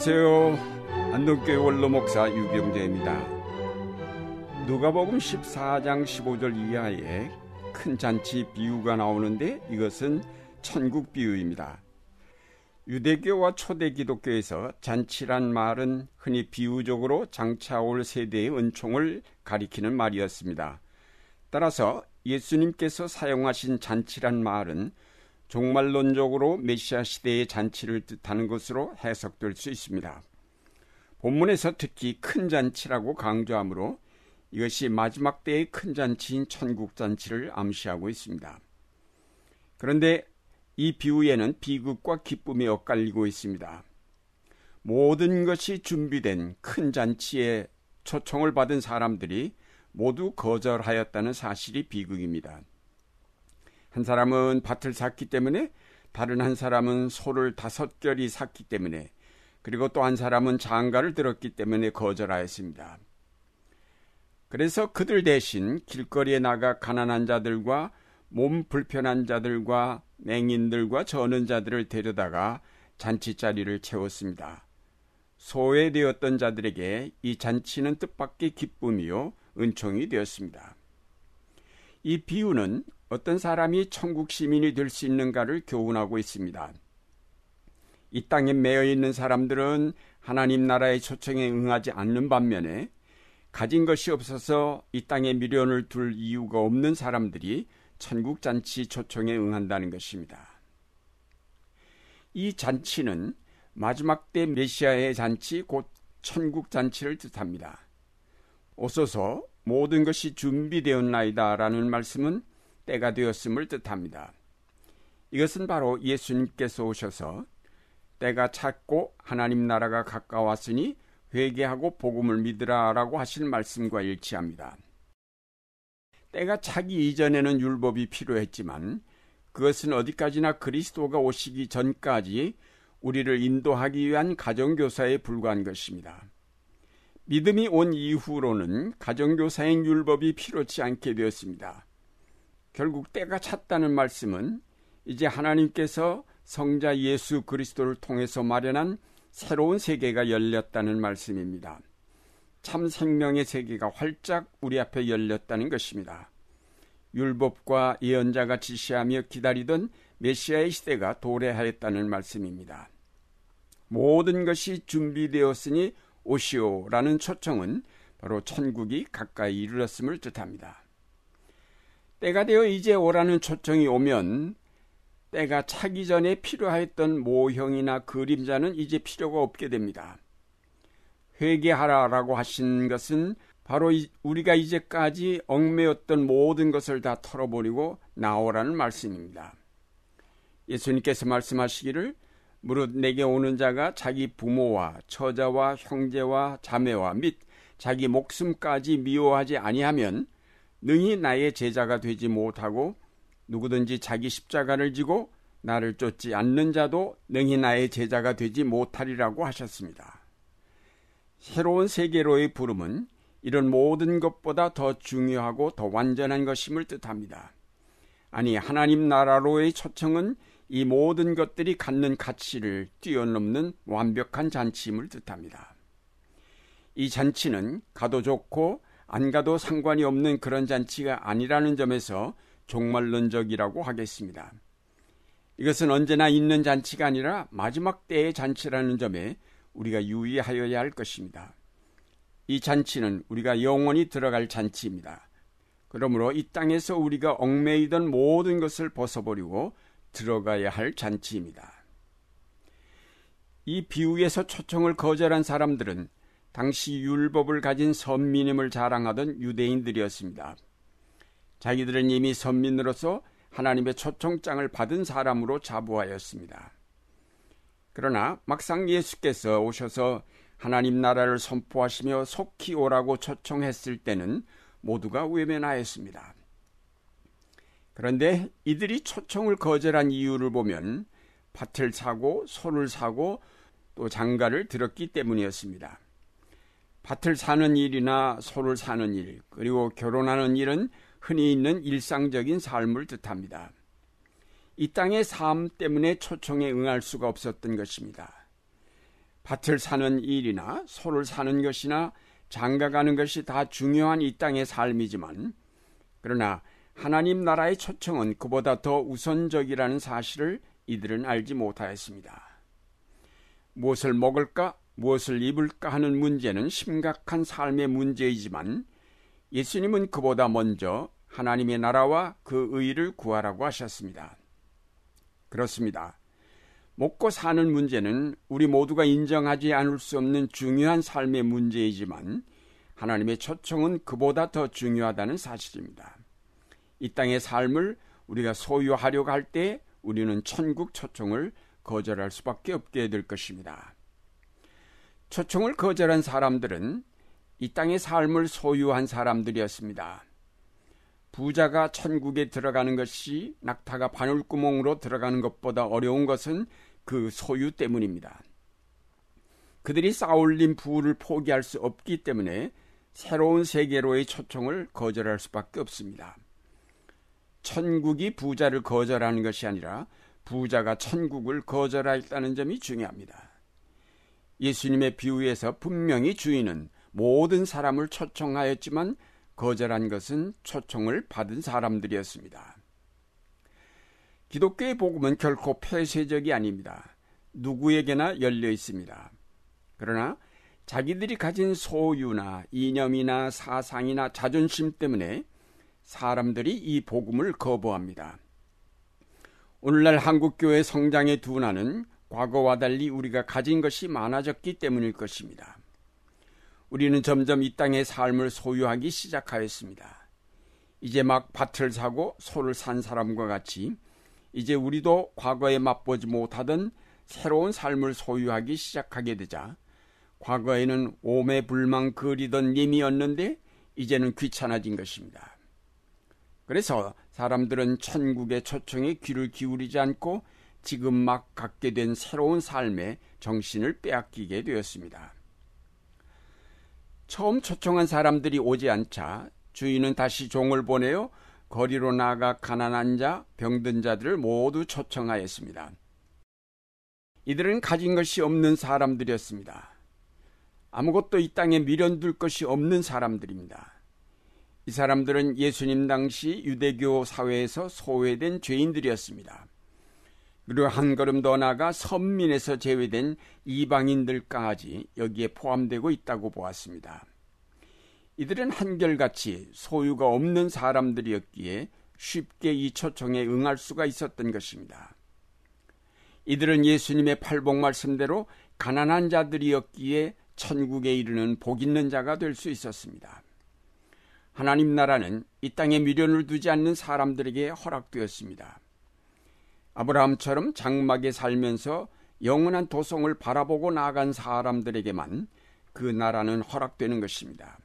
안녕하세요. 안동교회 원로 목사 유병재입니다. 누가복음 14장 15절 이하에 큰 잔치 비유가 나오는데 이것은 천국 비유입니다. 유대교와 초대 기독교에서 잔치란 말은 흔히 비유적으로 장차올 세대의 은총을 가리키는 말이었습니다. 따라서 예수님께서 사용하신 잔치란 말은 종말론적으로 메시아 시대의 잔치를 뜻하는 것으로 해석될 수 있습니다. 본문에서 특히 큰 잔치라고 강조하므로 이것이 마지막 때의 큰 잔치인 천국 잔치를 암시하고 있습니다. 그런데 이 비유에는 비극과 기쁨이 엇갈리고 있습니다. 모든 것이 준비된 큰 잔치에 초청을 받은 사람들이 모두 거절하였다는 사실이 비극입니다. 한 사람은 밭을 샀기 때문에 다른 한 사람은 소를 다섯 결이 샀기 때문에 그리고 또 한 사람은 장가를 들었기 때문에 거절하였습니다. 그래서 그들 대신 길거리에 나가 가난한 자들과 몸 불편한 자들과 맹인들과 저는 자들을 데려다가 잔치 자리를 채웠습니다. 소외되었던 자들에게 이 잔치는 뜻밖의 기쁨이요 은총이 되었습니다. 이 비유는 어떤 사람이 천국 시민이 될 수 있는가를 교훈하고 있습니다. 이 땅에 매여 있는 사람들은 하나님 나라의 초청에 응하지 않는 반면에 가진 것이 없어서 이 땅에 미련을 둘 이유가 없는 사람들이 천국 잔치 초청에 응한다는 것입니다. 이 잔치는 마지막 때 메시아의 잔치 곧 천국 잔치를 뜻합니다. 오소서 모든 것이 준비되었나이다라는 말씀은 때가 되었음을 뜻합니다. 이것은 바로 예수님께서 오셔서 때가 찼고 하나님 나라가 가까웠으니 회개하고 복음을 믿으라라고 하신 말씀과 일치합니다. 때가 차기 이전에는 율법이 필요했지만 그것은 어디까지나 그리스도가 오시기 전까지 우리를 인도하기 위한 가정교사에 불과한 것입니다. 믿음이 온 이후로는 가정교사행 율법이 필요치 않게 되었습니다. 결국 때가 찼다는 말씀은 이제 하나님께서 성자 예수 그리스도를 통해서 마련한 새로운 세계가 열렸다는 말씀입니다. 참 생명의 세계가 활짝 우리 앞에 열렸다는 것입니다. 율법과 예언자가 지시하며 기다리던 메시아의 시대가 도래하였다는 말씀입니다. 모든 것이 준비되었으니 오시오라는 초청은 바로 천국이 가까이 이르렀음을 뜻합니다. 때가 되어 이제 오라는 초청이 오면 때가 차기 전에 필요했던 모형이나 그림자는 이제 필요가 없게 됩니다. 회개하라라고 하신 것은 바로 우리가 이제까지 얽매였던 모든 것을 다 털어버리고 나오라는 말씀입니다. 예수님께서 말씀하시기를 무릇 내게 오는 자가 자기 부모와 처자와 형제와 자매와 및 자기 목숨까지 미워하지 아니하면 능히 나의 제자가 되지 못하고 누구든지 자기 십자가를 지고 나를 쫓지 않는 자도 능히 나의 제자가 되지 못하리라고 하셨습니다. 새로운 세계로의 부름은 이런 모든 것보다 더 중요하고 더 완전한 것임을 뜻합니다. 아니, 하나님 나라로의 초청은 이 모든 것들이 갖는 가치를 뛰어넘는 완벽한 잔치임을 뜻합니다. 이 잔치는 가도 좋고 안 가도 상관이 없는 그런 잔치가 아니라는 점에서 종말론적이라고 하겠습니다. 이것은 언제나 있는 잔치가 아니라 마지막 때의 잔치라는 점에 우리가 유의하여야 할 것입니다. 이 잔치는 우리가 영원히 들어갈 잔치입니다. 그러므로 이 땅에서 우리가 얽매이던 모든 것을 벗어버리고 들어가야 할 잔치입니다. 이 비유에서 초청을 거절한 사람들은 당시 율법을 가진 선민임을 자랑하던 유대인들이었습니다. 자기들은 이미 선민으로서 하나님의 초청장을 받은 사람으로 자부하였습니다. 그러나 막상 예수께서 오셔서 하나님 나라를 선포하시며 속히 오라고 초청했을 때는 모두가 외면하였습니다. 그런데 이들이 초청을 거절한 이유를 보면 밭을 사고 소를 사고 또 장가를 들었기 때문이었습니다. 밭을 사는 일이나 소를 사는 일, 그리고 결혼하는 일은 흔히 있는 일상적인 삶을 뜻합니다. 이 땅의 삶 때문에 초청에 응할 수가 없었던 것입니다. 밭을 사는 일이나 소를 사는 것이나 장가 가는 것이 다 중요한 이 땅의 삶이지만 그러나 하나님 나라의 초청은 그보다 더 우선적이라는 사실을 이들은 알지 못하였습니다. 무엇을 먹을까, 무엇을 입을까 하는 문제는 심각한 삶의 문제이지만 예수님은 그보다 먼저 하나님의 나라와 그 의를 구하라고 하셨습니다. 그렇습니다. 먹고 사는 문제는 우리 모두가 인정하지 않을 수 없는 중요한 삶의 문제이지만 하나님의 초청은 그보다 더 중요하다는 사실입니다. 이 땅의 삶을 우리가 소유하려고 할 때 우리는 천국 초청을 거절할 수밖에 없게 될 것입니다. 초청을 거절한 사람들은 이 땅의 삶을 소유한 사람들이었습니다. 부자가 천국에 들어가는 것이 낙타가 바늘구멍으로 들어가는 것보다 어려운 것은 그 소유 때문입니다. 그들이 쌓아올린 부를 포기할 수 없기 때문에 새로운 세계로의 초청을 거절할 수밖에 없습니다. 천국이 부자를 거절하는 것이 아니라 부자가 천국을 거절하였다는 점이 중요합니다. 예수님의 비유에서 분명히 주인은 모든 사람을 초청하였지만 거절한 것은 초청을 받은 사람들이었습니다. 기독교의 복음은 결코 폐쇄적이 아닙니다. 누구에게나 열려 있습니다. 그러나 자기들이 가진 소유나 이념이나 사상이나 자존심 때문에 사람들이 이 복음을 거부합니다. 오늘날 한국교회 성장의 둔화는 과거와 달리 우리가 가진 것이 많아졌기 때문일 것입니다. 우리는 점점 이 땅의 삶을 소유하기 시작하였습니다. 이제 막 밭을 사고 소를 산 사람과 같이 이제 우리도 과거에 맛보지 못하던 새로운 삶을 소유하기 시작하게 되자 과거에는 오매 불망 그리던 님이었는데 이제는 귀찮아진 것입니다. 그래서 사람들은 천국의 초청에 귀를 기울이지 않고 지금 막 갖게 된 새로운 삶에 정신을 빼앗기게 되었습니다. 처음 초청한 사람들이 오지 않자 주인은 다시 종을 보내어 거리로 나가 가난한 자, 병든 자들을 모두 초청하였습니다. 이들은 가진 것이 없는 사람들이었습니다. 아무것도 이 땅에 미련둘 것이 없는 사람들입니다. 이 사람들은 예수님 당시 유대교 사회에서 소외된 죄인들이었습니다. 그리고 한 걸음 더 나아가 선민에서 제외된 이방인들까지 여기에 포함되고 있다고 보았습니다. 이들은 한결같이 소유가 없는 사람들이었기에 쉽게 이 초청에 응할 수가 있었던 것입니다. 이들은 예수님의 팔복 말씀대로 가난한 자들이었기에 천국에 이르는 복 있는 자가 될 수 있었습니다. 하나님 나라는 이 땅에 미련을 두지 않는 사람들에게 허락되었습니다. 아브라함처럼 장막에 살면서 영원한 도성을 바라보고 나아간 사람들에게만 그 나라는 허락되는 것입니다.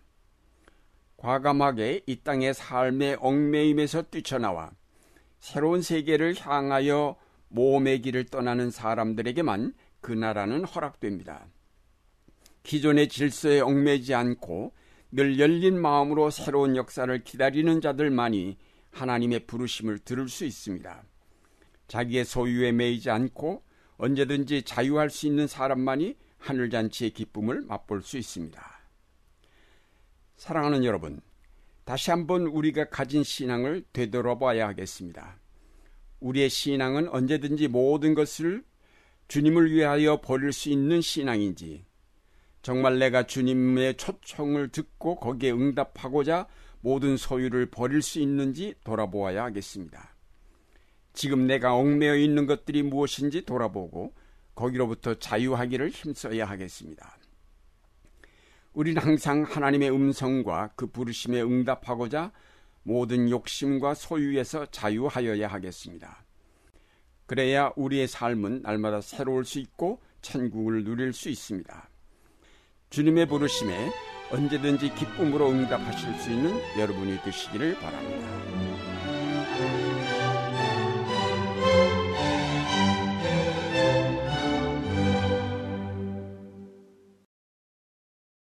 과감하게 이 땅의 삶의 얽매임에서 뛰쳐나와 새로운 세계를 향하여 모험의 길을 떠나는 사람들에게만 그 나라는 허락됩니다. 기존의 질서에 얽매지 않고 늘 열린 마음으로 새로운 역사를 기다리는 자들만이 하나님의 부르심을 들을 수 있습니다. 자기의 소유에 매이지 않고 언제든지 자유할 수 있는 사람만이 하늘잔치의 기쁨을 맛볼 수 있습니다. 사랑하는 여러분, 다시 한번 우리가 가진 신앙을 되돌아봐야 하겠습니다. 우리의 신앙은 언제든지 모든 것을 주님을 위하여 버릴 수 있는 신앙인지, 정말 내가 주님의 초청을 듣고 거기에 응답하고자 모든 소유를 버릴 수 있는지 돌아보아야 하겠습니다. 지금 내가 얽매여 있는 것들이 무엇인지 돌아보고 거기로부터 자유하기를 힘써야 하겠습니다. 우리는 항상 하나님의 음성과 그 부르심에 응답하고자 모든 욕심과 소유에서 자유하여야 하겠습니다. 그래야 우리의 삶은 날마다 새로울 수 있고 천국을 누릴 수 있습니다. 주님의 부르심에 언제든지 기쁨으로 응답하실 수 있는 여러분이 되시기를 바랍니다.